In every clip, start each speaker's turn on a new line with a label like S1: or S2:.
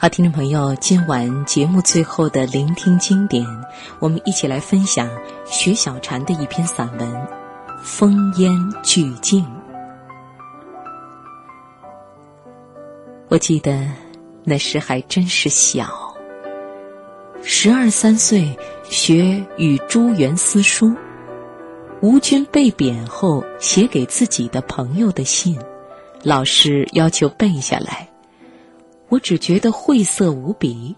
S1: 好，听众朋友，今晚节目最后的聆听经典，我们一起来分享徐小禅的一篇散文《烽烟俱静》。我记得那时还真是小，十二三岁学与朱元思书，吴军被贬后写给自己的朋友的信，老师要求背下来。我只觉得晦涩无比，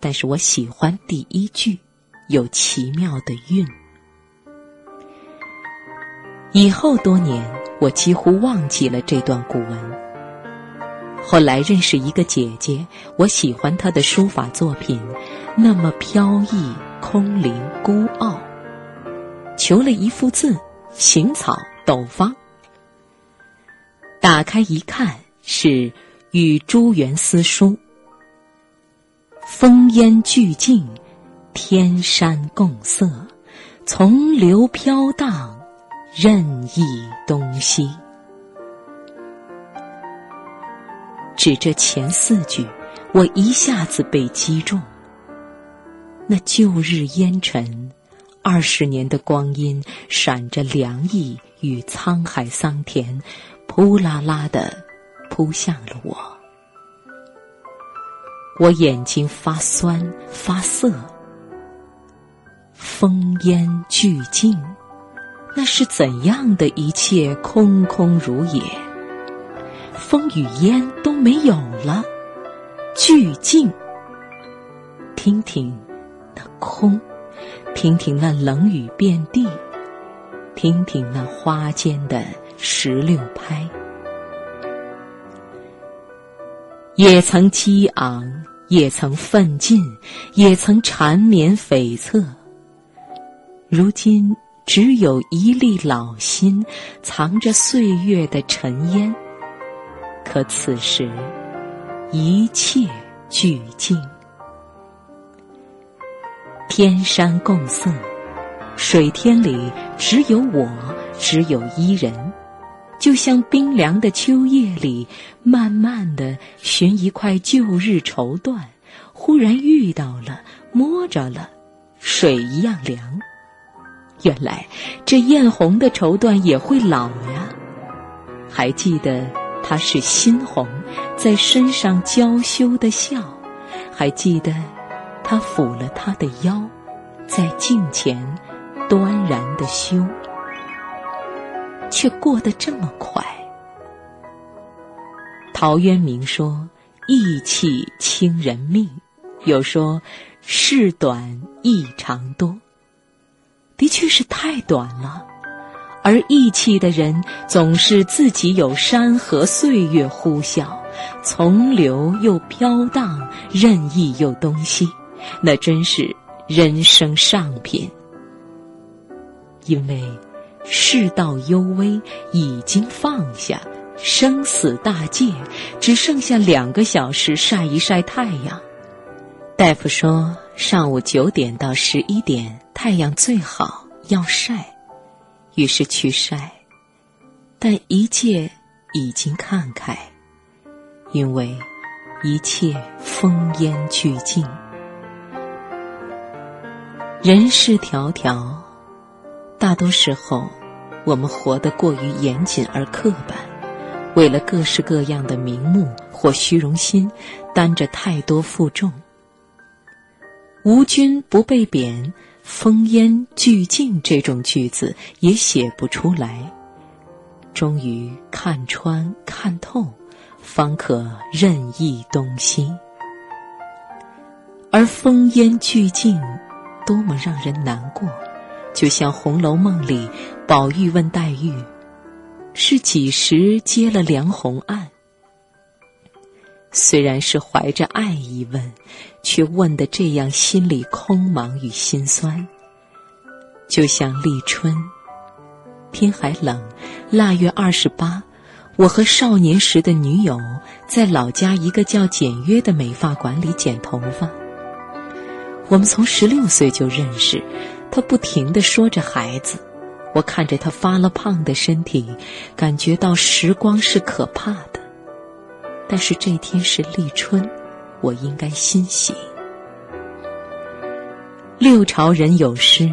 S1: 但是我喜欢第一句，有奇妙的韵。以后多年，我几乎忘记了这段古文。后来认识一个姐姐，我喜欢她的书法作品，那么飘逸、空灵、孤傲。求了一幅字，行草斗方。打开一看，是。与朱元思书，风烟俱静，天山共色，从流飘荡，任意东西。指这前四句，我一下子被击中。那旧日烟尘，二十年的光阴，闪着凉意与沧海桑田，扑啦啦的。扑向了我，我眼睛发酸发涩。风烟俱静，那是怎样的一切空空如也？风与烟都没有了，俱静。听听那空，听听那冷雨遍地，听听那花间的石榴拍。也曾激昂，也曾奋进，也曾缠绵悱恻。如今只有一粒老心，藏着岁月的尘烟。可此时，一切俱静。天山共色，水天里只有我，只有伊人。就像冰凉的秋夜里，慢慢的寻一块旧日绸缎，忽然遇到了，摸着了，水一样凉。原来这艳红的绸缎也会老呀。还记得它是新红，在身上娇羞的笑。还记得他抚了。她的腰，在镜前端然的羞。却过得这么快。陶渊明说：“意气轻人命。”又说：“事短意长多。”的确是太短了。而意气的人总是自己有山河岁月呼啸，从流又飘荡，任意又东西，那真是人生上品。因为。世道幽微，已经放下生死大戒，只剩下两个小时晒一晒太阳。大夫说，上午九点到十一点太阳最好，要晒。于是去晒，但一切已经看开，因为一切烽烟俱尽，人世迢迢。大多时候，我们活得过于严谨而刻板，为了各式各样的名目或虚荣心，担着太多负重。吴君不被贬，烽烟俱尽这种句子也写不出来。终于看穿看透，方可任意东西。而烽烟俱尽，多么让人难过。就像《红楼梦》里，宝玉问黛玉：“是几时接了梁鸿案？”虽然是怀着爱意问，却问的这样心里空茫与心酸。就像立春，天还冷，腊月二十八，我和少年时的女友在老家一个叫简约的美发馆里剪头发。我们从十六岁就认识。他不停地说着孩子，我看着他发了胖的身体，感觉到时光是可怕的。但是这天是立春，我应该欣喜。六朝人有诗：“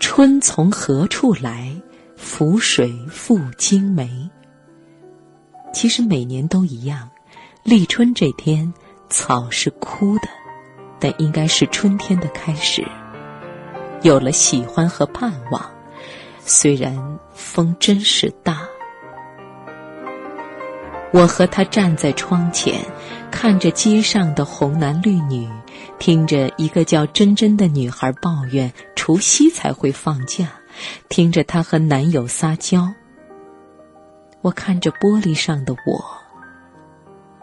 S1: 春从何处来？浮水复惊梅。”其实每年都一样，立春这天，草是枯的，但应该是春天的开始。有了喜欢和盼望，虽然风真是大。我和他站在窗前，看着街上的红男绿女，听着一个叫珍珍的女孩抱怨除夕才会放假，听着她和男友撒娇。我看着玻璃上的我，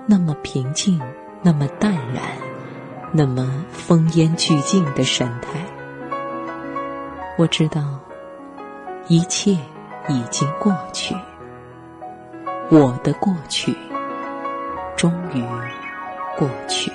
S1: 那么平静，那么淡然，那么风烟俱静的神态。我知道，一切已经过去。我的过去，终于过去。